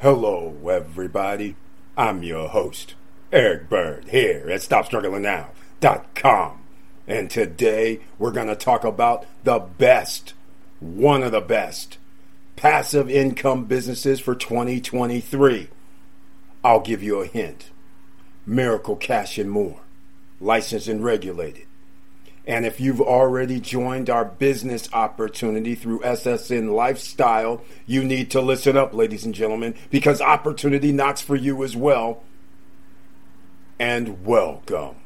Hello, everybody. I'm your host, Eric Bird, here at StopStrugglingNow.com. And today we're going to talk about the best, one of the best, passive income businesses for 2023. I'll give you a hint Miracle Cash and More, licensed and regulated. And if you've already joined our business opportunity through SSN Lifestyle, you need to listen up, ladies and gentlemen, because opportunity knocks for you as well. And welcome.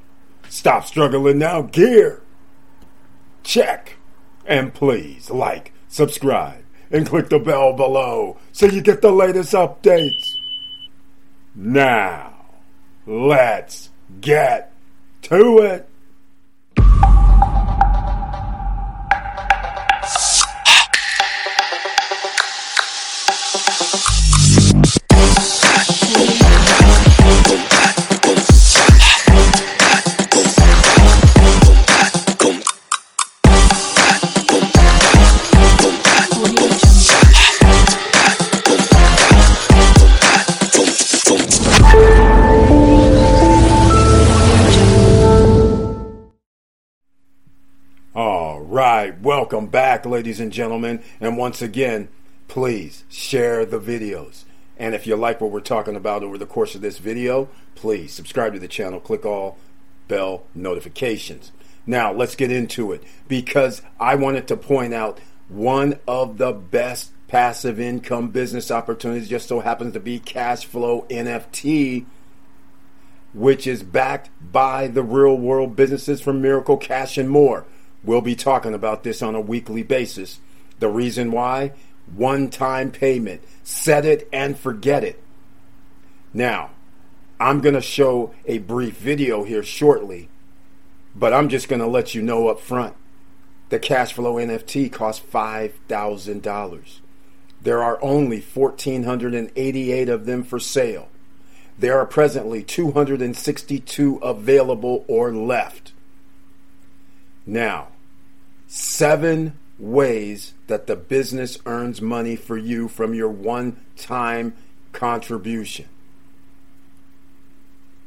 Stop struggling now, gear. Check. And please like, subscribe, and click the bell below so you get the latest updates. Now, let's get to it. Welcome back, ladies and gentlemen. And once again, please share the videos. And if you like what we're talking about over the course of this video, please subscribe to the channel, click all bell notifications. Now, let's get into it because I wanted to point out one of the best passive income business opportunities just so happens to be cash flow NFT which is backed by the real world businesses from Miracle Cash and more. We'll be talking about this on a weekly basis. The reason why? One time payment. Set it and forget it. Now, I'm going to show a brief video here shortly, but I'm just going to let you know up front. The Cashflow NFT costs $5,000. There are only 1,488 of them for sale. There are presently 262 available or left. Now, seven ways that the business earns money for you from your one time contribution.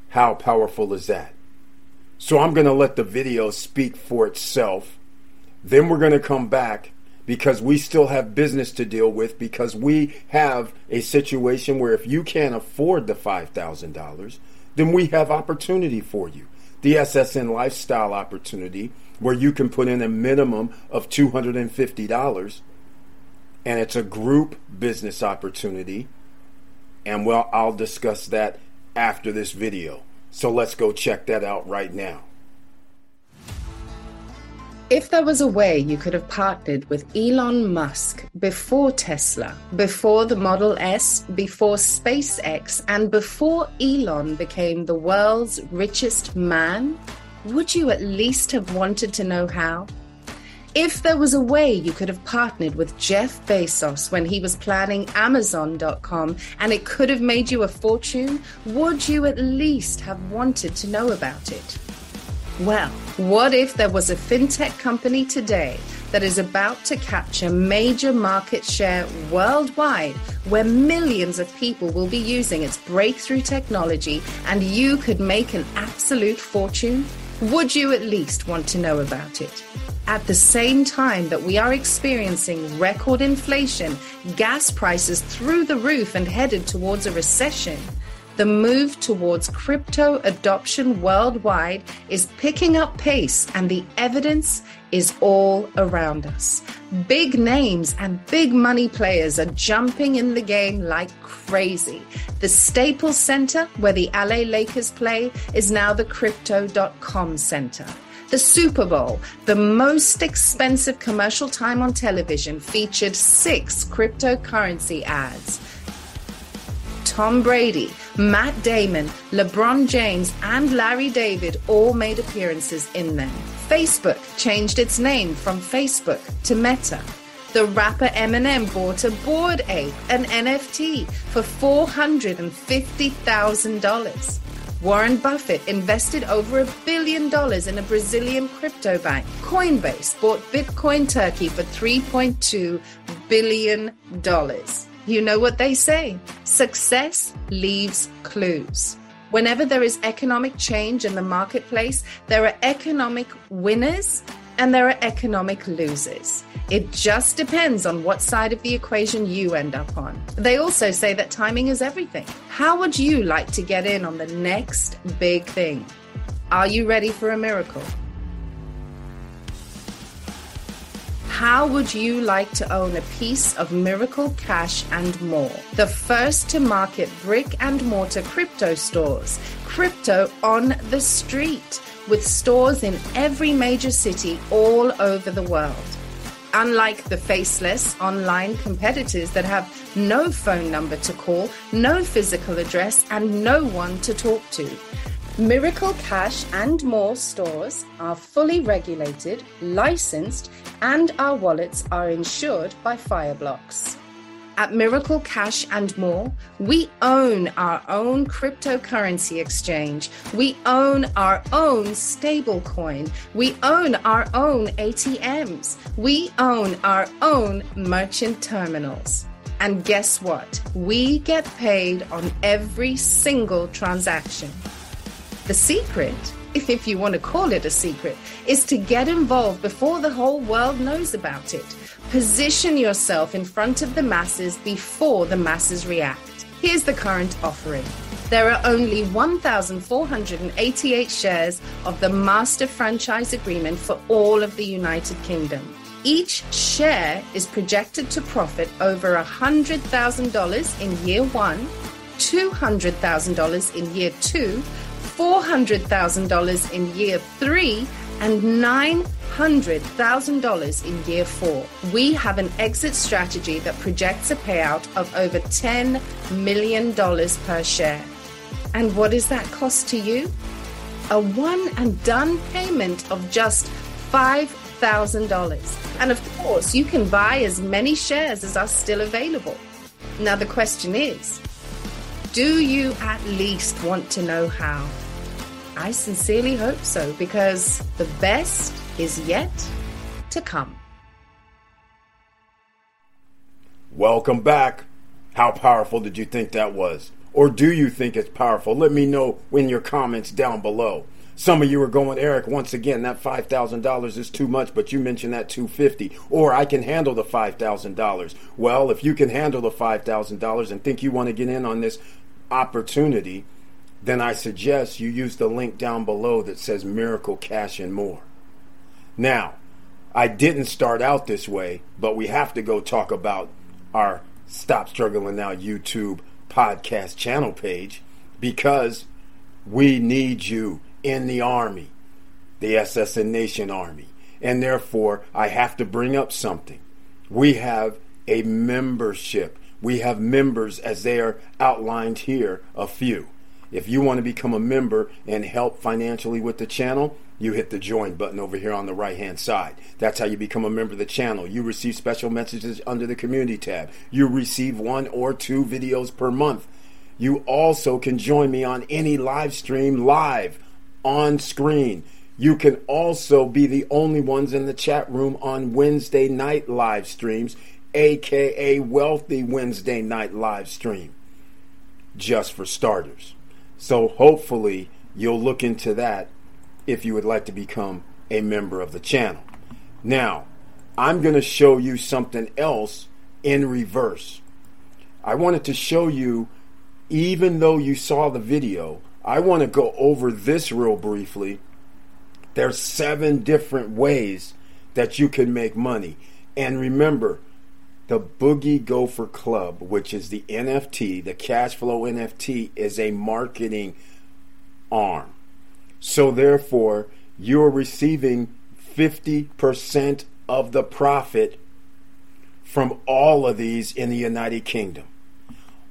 How powerful is that? So, I'm going to let the video speak for itself. Then we're going to come back because we still have business to deal with because we have a situation where if you can't afford the $5,000, then we have opportunity for you. The SSN lifestyle opportunity where you can put in a minimum of $250 and it's a group business opportunity and well I'll discuss that after this video. So let's go check that out right now. If there was a way you could have partnered with Elon Musk before Tesla, before the Model S, before SpaceX, and before Elon became the world's richest man, would you at least have wanted to know how? If there was a way you could have partnered with Jeff Bezos when he was planning Amazon.com and it could have made you a fortune, would you at least have wanted to know about it? Well, what if there was a fintech company today that is about to capture major market share worldwide where millions of people will be using its breakthrough technology and you could make an absolute fortune? Would you at least want to know about it? At the same time that we are experiencing record inflation, gas prices through the roof, and headed towards a recession, the move towards crypto adoption worldwide is picking up pace, and the evidence is all around us. Big names and big money players are jumping in the game like crazy. The Staples Center, where the LA Lakers play, is now the Crypto.com Center. The Super Bowl, the most expensive commercial time on television, featured six cryptocurrency ads. Tom Brady, Matt Damon, LeBron James, and Larry David all made appearances in them. Facebook changed its name from Facebook to Meta. The rapper Eminem bought a Bored Ape, an NFT, for $450,000. Warren Buffett invested over a billion dollars in a Brazilian crypto bank. Coinbase bought Bitcoin Turkey for $3.2 billion. You know what they say success leaves clues. Whenever there is economic change in the marketplace, there are economic winners and there are economic losers. It just depends on what side of the equation you end up on. They also say that timing is everything. How would you like to get in on the next big thing? Are you ready for a miracle? How would you like to own a piece of Miracle Cash and more? The first to market brick and mortar crypto stores, crypto on the street, with stores in every major city all over the world. Unlike the faceless online competitors that have no phone number to call, no physical address, and no one to talk to. Miracle Cash and more stores are fully regulated, licensed, and our wallets are insured by Fireblocks. At Miracle Cash and more, we own our own cryptocurrency exchange. We own our own stablecoin. We own our own ATMs. We own our own merchant terminals. And guess what? We get paid on every single transaction. The secret, if if you want to call it a secret, is to get involved before the whole world knows about it. Position yourself in front of the masses before the masses react. Here's the current offering. There are only 1,488 shares of the Master Franchise Agreement for all of the United Kingdom. Each share is projected to profit over $100,000 in year one, $200,000 in year two, $400,000 in year three and $900,000 in year four. We have an exit strategy that projects a payout of over $10 million per share. And what does that cost to you? A one and done payment of just $5,000. And of course, you can buy as many shares as are still available. Now, the question is do you at least want to know how? I sincerely hope so because the best is yet to come. Welcome back. How powerful did you think that was? Or do you think it's powerful? Let me know in your comments down below. Some of you are going, Eric, once again, that $5,000 is too much, but you mentioned that 250 Or I can handle the $5,000. Well, if you can handle the $5,000 and think you want to get in on this opportunity, then I suggest you use the link down below that says Miracle Cash and More. Now, I didn't start out this way, but we have to go talk about our Stop Struggling Now YouTube podcast channel page because we need you in the Army, the SSN Nation Army. And therefore, I have to bring up something. We have a membership. We have members as they are outlined here, a few. If you want to become a member and help financially with the channel, you hit the join button over here on the right hand side. That's how you become a member of the channel. You receive special messages under the community tab. You receive one or two videos per month. You also can join me on any live stream live on screen. You can also be the only ones in the chat room on Wednesday night live streams, aka Wealthy Wednesday night live stream. Just for starters. So hopefully you'll look into that if you would like to become a member of the channel. Now, I'm going to show you something else in reverse. I wanted to show you, even though you saw the video, I want to go over this real briefly. There's seven different ways that you can make money. And remember, the Boogie Gopher Club, which is the NFT, the cash flow NFT, is a marketing arm. So therefore, you're receiving 50% of the profit from all of these in the United Kingdom.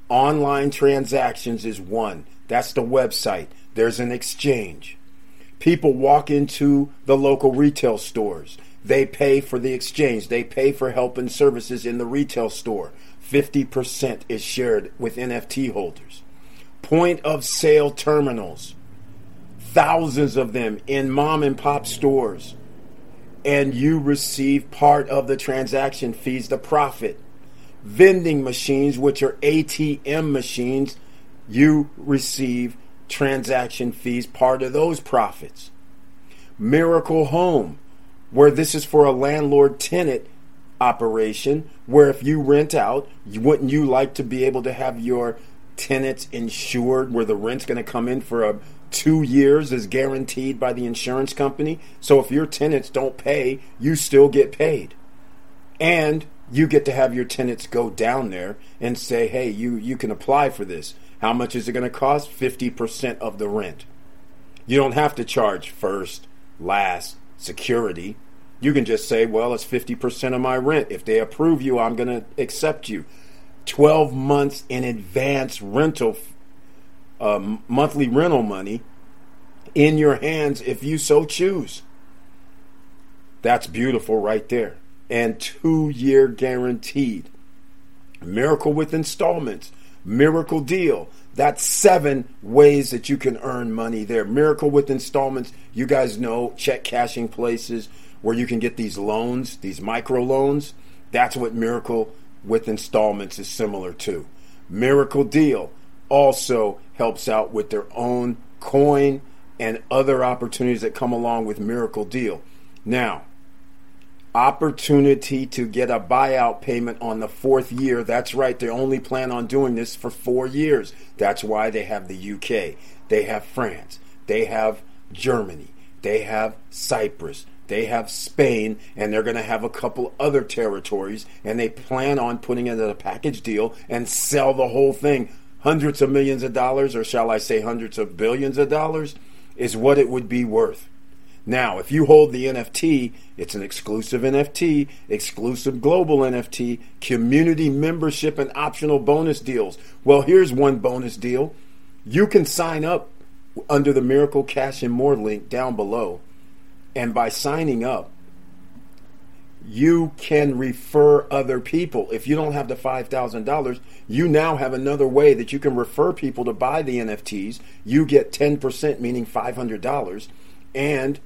Online transactions is one. That's the website. There's an exchange. People walk into the local retail stores. They pay for the exchange. They pay for help and services in the retail store. 50% is shared with NFT holders. Point of sale terminals, thousands of them in mom and pop stores. And you receive part of the transaction fees, the profit. vending machines, which are ATM machines, you receive transaction fees, part of those profits. Miracle Home, where this is for a landlord tenant operation, where if you rent out, wouldn't you like to be able to have your tenants insured where the rent's going to come in for a two years is guaranteed by the insurance company. So if your tenants don't pay, you still get paid. And you get to have your tenants go down there and say, hey, you, you can apply for this. How much is it going to cost? 50% of the rent. You don't have to charge first, last, security. You can just say, well, it's 50% of my rent. If they approve you, I'm going to accept you. 12 months in advance rental, uh, monthly rental money in your hands if you so choose. That's beautiful right there. And two year guaranteed. Miracle with installments. Miracle deal. That's seven ways that you can earn money there. Miracle with installments. You guys know check cashing places where you can get these loans, these micro loans. That's what Miracle with installments is similar to. Miracle Deal also helps out with their own coin and other opportunities that come along with Miracle Deal. Now, opportunity to get a buyout payment on the fourth year. That's right, they only plan on doing this for four years. That's why they have the UK, they have France, they have Germany, they have Cyprus, they have Spain, and they're going to have a couple other territories, and they plan on putting it in a package deal and sell the whole thing. Hundreds of millions of dollars, or shall I say hundreds of billions of dollars, is what it would be worth. Now, if you hold the NFT, it's an exclusive NFT, exclusive global NFT, community membership, and optional bonus deals. Well, here's one bonus deal. You can sign up under the Miracle Cash and More link down below and by signing up, you can refer other people. If you don't have the $5,000, you now have another way that you can refer people to buy the NFTs. You get 10%, meaning $500, and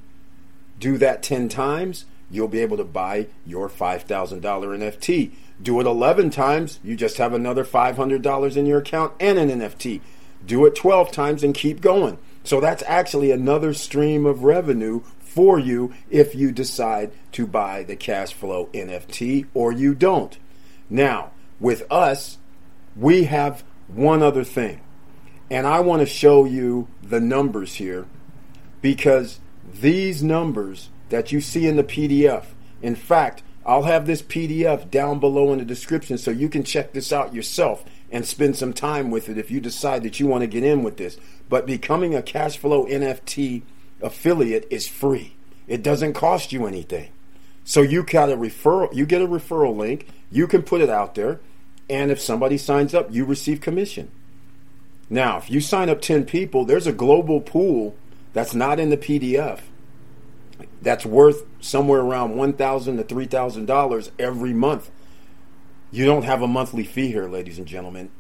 do that 10 times, you'll be able to buy your $5,000 NFT. Do it 11 times, you just have another $500 in your account and an NFT. Do it 12 times and keep going. So that's actually another stream of revenue for you if you decide to buy the cash flow NFT or you don't. Now, with us, we have one other thing. And I want to show you the numbers here because these numbers that you see in the PDF, in fact, I'll have this PDF down below in the description so you can check this out yourself and spend some time with it if you decide that you want to get in with this. But becoming a cash flow NFT affiliate is free. It doesn't cost you anything. So you got a referral, you get a referral link, you can put it out there, and if somebody signs up, you receive commission. Now, if you sign up 10 people, there's a global pool that's not in the PDF that's worth somewhere around 1,000 to $3,000 every month. You don't have a monthly fee here, ladies and gentlemen.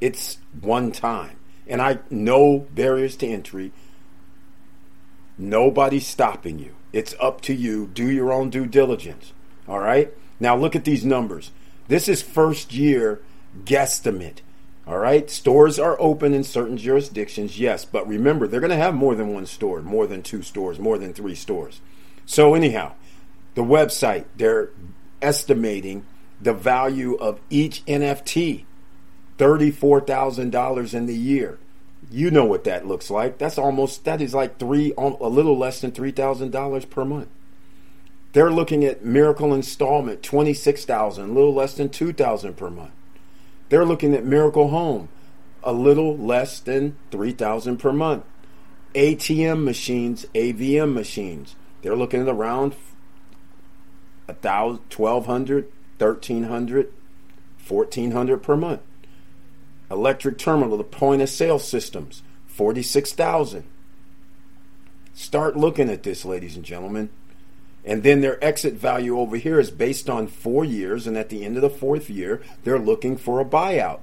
It's one time. And I know barriers to entry. Nobody's stopping you. It's up to you. Do your own due diligence. All right? Now look at these numbers. This is first year guesstimate. All right? Stores are open in certain jurisdictions, yes, but remember, they're going to have more than one store, more than two stores, more than three stores. So, anyhow, the website, they're estimating the value of each NFT $34,000 in the year. You know what that looks like. That's almost that is like three a little less than three thousand dollars per month. They're looking at Miracle installment twenty six thousand, a little less than two thousand per month. They're looking at Miracle Home, a little less than three thousand per month. ATM machines, AVM machines, they're looking at around a thousand, twelve hundred, thirteen hundred, fourteen hundred per month. Electric terminal, the point of sale systems, 46,000. Start looking at this, ladies and gentlemen. And then their exit value over here is based on four years, and at the end of the fourth year, they're looking for a buyout.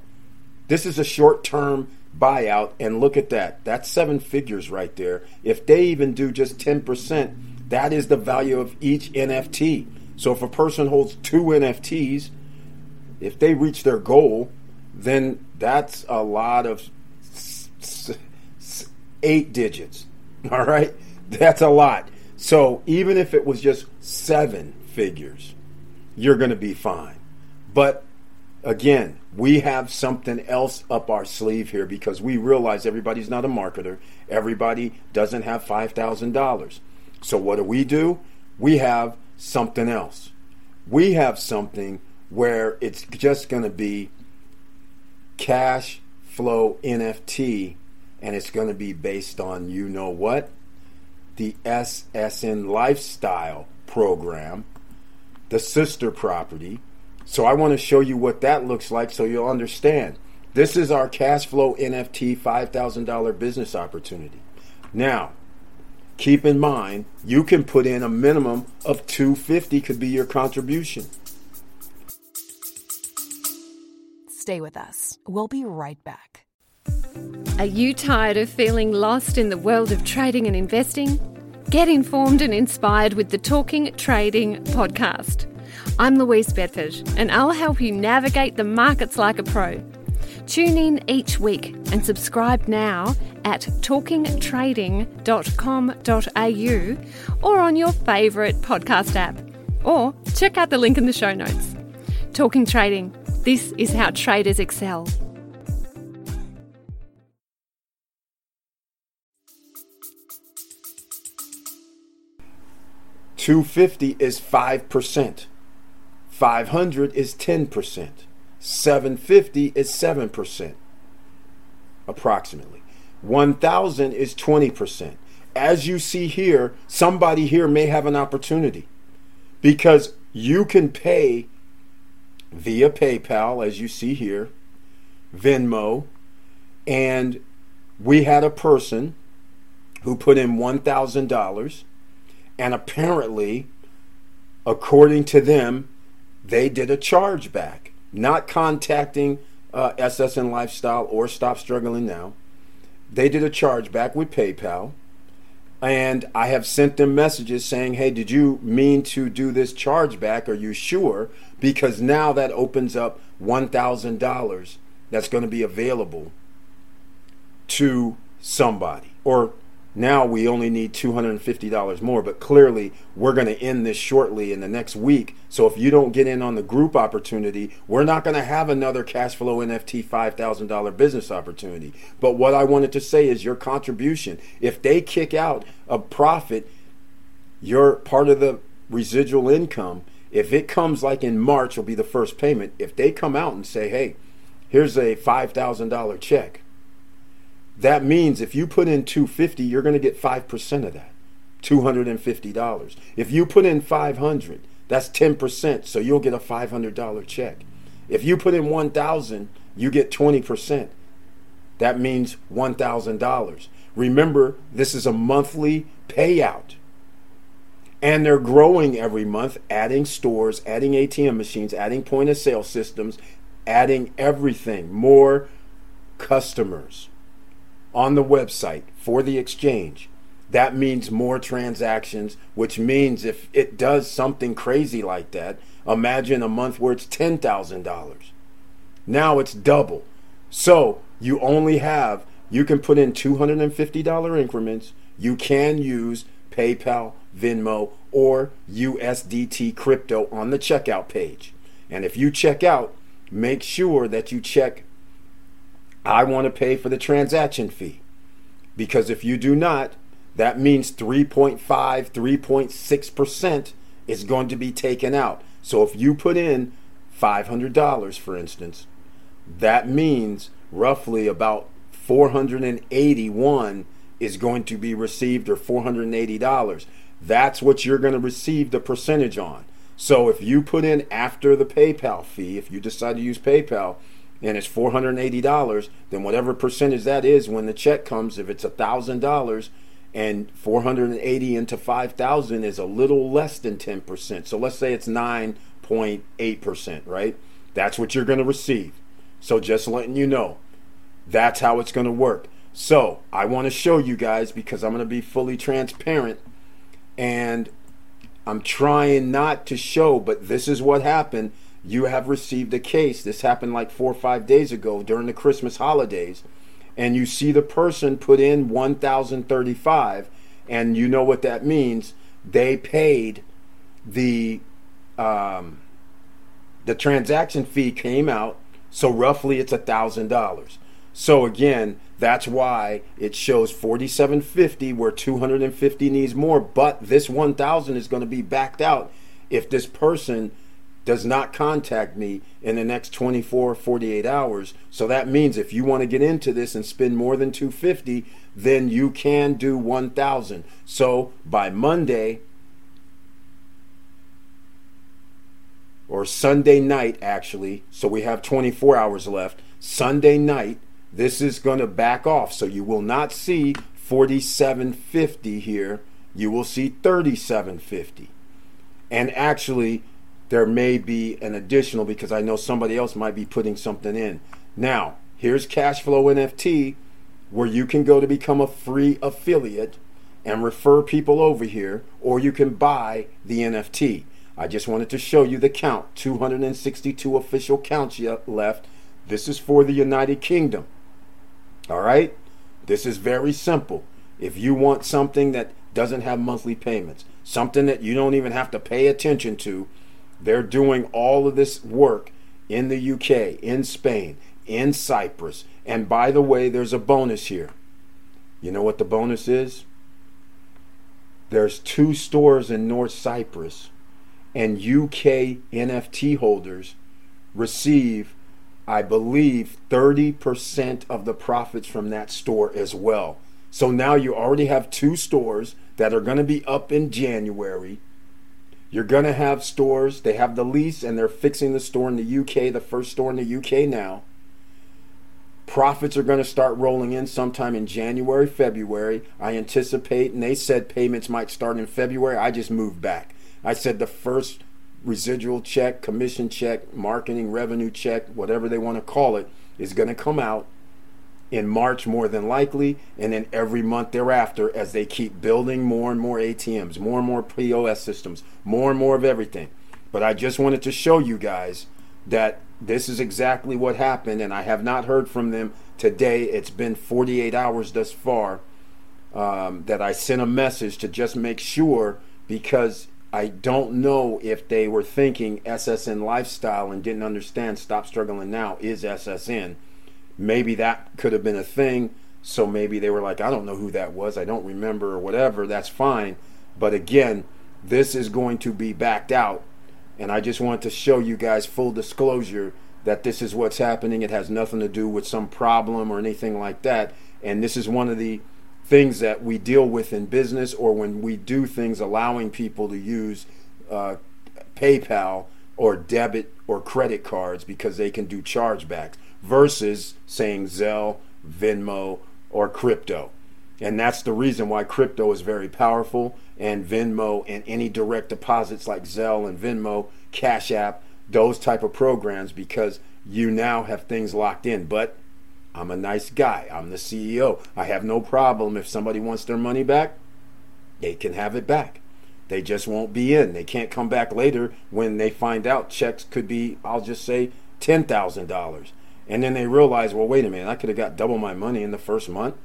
This is a short term buyout, and look at that. That's seven figures right there. If they even do just 10%, that is the value of each NFT. So if a person holds two NFTs, if they reach their goal, then that's a lot of eight digits. All right? That's a lot. So even if it was just seven figures, you're going to be fine. But again, we have something else up our sleeve here because we realize everybody's not a marketer. Everybody doesn't have $5,000. So what do we do? We have something else. We have something where it's just going to be cash flow NFT and it's going to be based on you know what? The SSN Lifestyle program, the sister property. So I want to show you what that looks like so you'll understand. This is our cash flow NFT $5,000 business opportunity. Now, keep in mind, you can put in a minimum of 250 could be your contribution. Stay with us. We'll be right back. Are you tired of feeling lost in the world of trading and investing? Get informed and inspired with the Talking Trading podcast. I'm Louise Bedford, and I'll help you navigate the markets like a pro. Tune in each week and subscribe now at talkingtrading.com.au or on your favourite podcast app. Or check out the link in the show notes. Talking Trading. This is how traders excel. 250 is 5%. 500 is 10%. 750 is 7%, approximately. 1000 is 20%. As you see here, somebody here may have an opportunity because you can pay via PayPal, as you see here, Venmo, and we had a person who put in $1,000 and apparently, according to them, they did a chargeback, not contacting uh, SSN Lifestyle or Stop Struggling Now. They did a chargeback with PayPal. And I have sent them messages saying, hey, did you mean to do this chargeback? Are you sure? Because now that opens up $1,000 that's going to be available to somebody or now we only need $250 more, but clearly we're going to end this shortly in the next week. So if you don't get in on the group opportunity, we're not going to have another cash flow NFT $5,000 business opportunity. But what I wanted to say is your contribution. If they kick out a profit, you're part of the residual income. If it comes like in March, will be the first payment. If they come out and say, hey, here's a $5,000 check that means if you put in 250, you're going to get 5% of that. $250. If you put in 500, that's 10%, so you'll get a $500 check. If you put in 1000, you get 20%. That means $1,000. Remember, this is a monthly payout. And they're growing every month, adding stores, adding ATM machines, adding point of sale systems, adding everything, more customers on the website for the exchange, that means more transactions, which means if it does something crazy like that, imagine a month where it's $10,000. Now it's double. So you only have, you can put in $250 increments. You can use PayPal, Venmo, or USDT crypto on the checkout page. And if you check out, make sure that you check I want to pay for the transaction fee. Because if you do not, that means 3.5, 3.6% is going to be taken out. So if you put in $500, for instance, that means roughly about 481 is going to be received or $480. That's what you're going to receive the percentage on. So if you put in after the PayPal fee, if you decide to use PayPal, and it's $480, then whatever percentage that is when the check comes, if it's $1,000 and 480 into 5,000 is a little less than 10%. So let's say it's 9.8%, right? That's what you're going to receive. So just letting you know, that's how it's going to work. So I want to show you guys because I'm going to be fully transparent and I'm trying not to show, but this is what happened you have received a case. This happened like four or five days ago during the Christmas holidays, and you see the person put in 1,035, and you know what that means. They paid the um, the transaction fee came out, so roughly it's a thousand dollars. So again, that's why it shows 4750 where 250 needs more, but this 1000 is going to be backed out if this person does not contact me in the next 24 48 hours. So that means if you want to get into this and spend more than 250, then you can do 1000. So by Monday or Sunday night actually, so we have 24 hours left. Sunday night this is going to back off. So you will not see 4750 here. You will see 3750. And actually, there may be an additional because I know somebody else might be putting something in. Now, here's Cashflow NFT where you can go to become a free affiliate and refer people over here, or you can buy the NFT. I just wanted to show you the count 262 official counts left. This is for the United Kingdom. All right? This is very simple. If you want something that doesn't have monthly payments, something that you don't even have to pay attention to, they're doing all of this work in the UK, in Spain, in Cyprus. And by the way, there's a bonus here. You know what the bonus is? There's two stores in North Cyprus, and UK NFT holders receive I believe, 30% of the profits from that store as well. So now you already have two stores that are going to be up in January. You're going to have stores, they have the lease and they're fixing the store in the UK, the first store in the UK now. Profits are going to start rolling in sometime in January, February. I anticipate, and they said payments might start in February. I just moved back. I said the first residual check, commission check, marketing revenue check, whatever they want to call it, is going to come out in March more than likely, and then every month thereafter as they keep building more and more ATMs, more and more POS systems, more and more of everything. But I just wanted to show you guys that this is exactly what happened, and I have not heard from them today. It's been 48 hours thus far um, that I sent a message to just make sure because I don't know if they were thinking SSN lifestyle and didn't understand Stop Struggling Now is SSN. Maybe that could have been a thing. So maybe they were like, I don't know who that was. I don't remember or whatever. That's fine. But again, this is going to be backed out. And I just want to show you guys full disclosure that this is what's happening. It has nothing to do with some problem or anything like that. And this is one of the things that we deal with in business or when we do things allowing people to use uh, PayPal or debit or credit cards because they can do chargebacks versus saying Zelle, Venmo, or crypto. And that's the reason why crypto is very powerful and Venmo and any direct deposits like Zelle and Venmo, Cash App, those type of programs because you now have things locked in. But I'm a nice guy. I'm the CEO. I have no problem if somebody wants their money back, they can have it back. They just won't be in. They can't come back later when they find out checks could be, I'll just say, $10,000. And then they realize, well, wait a minute, I could have got double my money in the first month.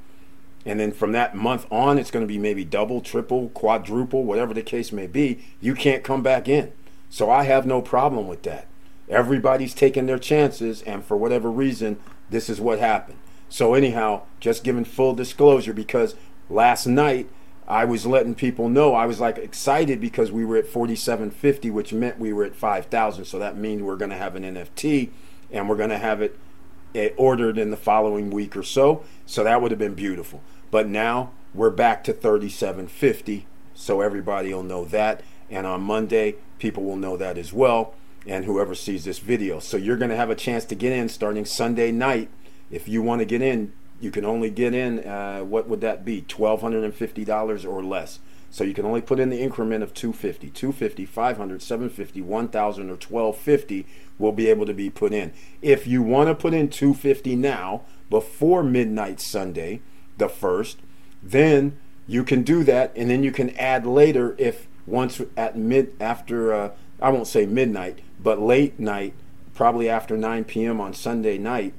And then from that month on, it's going to be maybe double, triple, quadruple, whatever the case may be. You can't come back in. So I have no problem with that. Everybody's taking their chances, and for whatever reason, this is what happened. So, anyhow, just giving full disclosure because last night I was letting people know I was like excited because we were at 4750, which meant we were at 5,000. So that means we're going to have an NFT and we're going to have it ordered in the following week or so. So that would have been beautiful. But now we're back to 3750. So everybody will know that. And on Monday, people will know that as well and whoever sees this video. So you're going to have a chance to get in starting Sunday night. If you want to get in, you can only get in, uh, what would that be? $1,250 or less. So you can only put in the increment of 250, 250, 500, 750, 1000 or 1250 will be able to be put in. If you want to put in 250 now before midnight Sunday, the 1st, then you can do that and then you can add later if once at mid after uh, I won't say midnight, But late night, probably after 9 p.m. on Sunday night,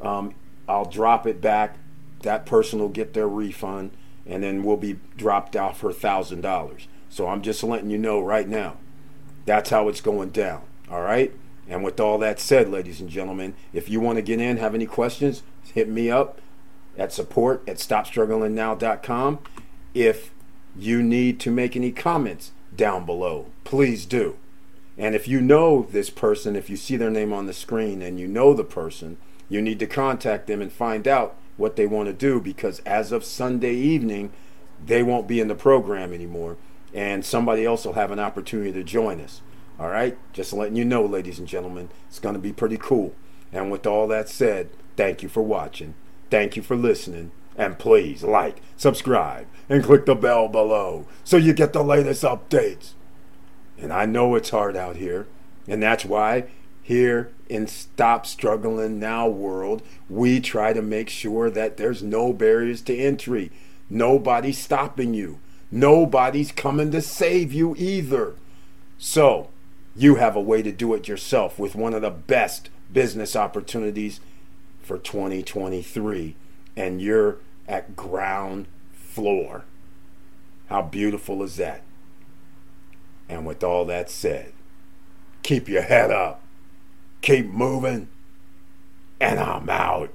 um, I'll drop it back. That person will get their refund, and then we'll be dropped off her thousand dollars. So I'm just letting you know right now. That's how it's going down. All right. And with all that said, ladies and gentlemen, if you want to get in, have any questions, hit me up at support at stopstrugglingnow.com. If you need to make any comments down below, please do. And if you know this person, if you see their name on the screen and you know the person, you need to contact them and find out what they want to do because as of Sunday evening, they won't be in the program anymore and somebody else will have an opportunity to join us. All right? Just letting you know, ladies and gentlemen, it's going to be pretty cool. And with all that said, thank you for watching. Thank you for listening. And please like, subscribe, and click the bell below so you get the latest updates. And I know it's hard out here. And that's why here in Stop Struggling Now world, we try to make sure that there's no barriers to entry. Nobody's stopping you. Nobody's coming to save you either. So, you have a way to do it yourself with one of the best business opportunities for 2023, and you're at ground floor. How beautiful is that? And with all that said, keep your head up, keep moving, and I'm out.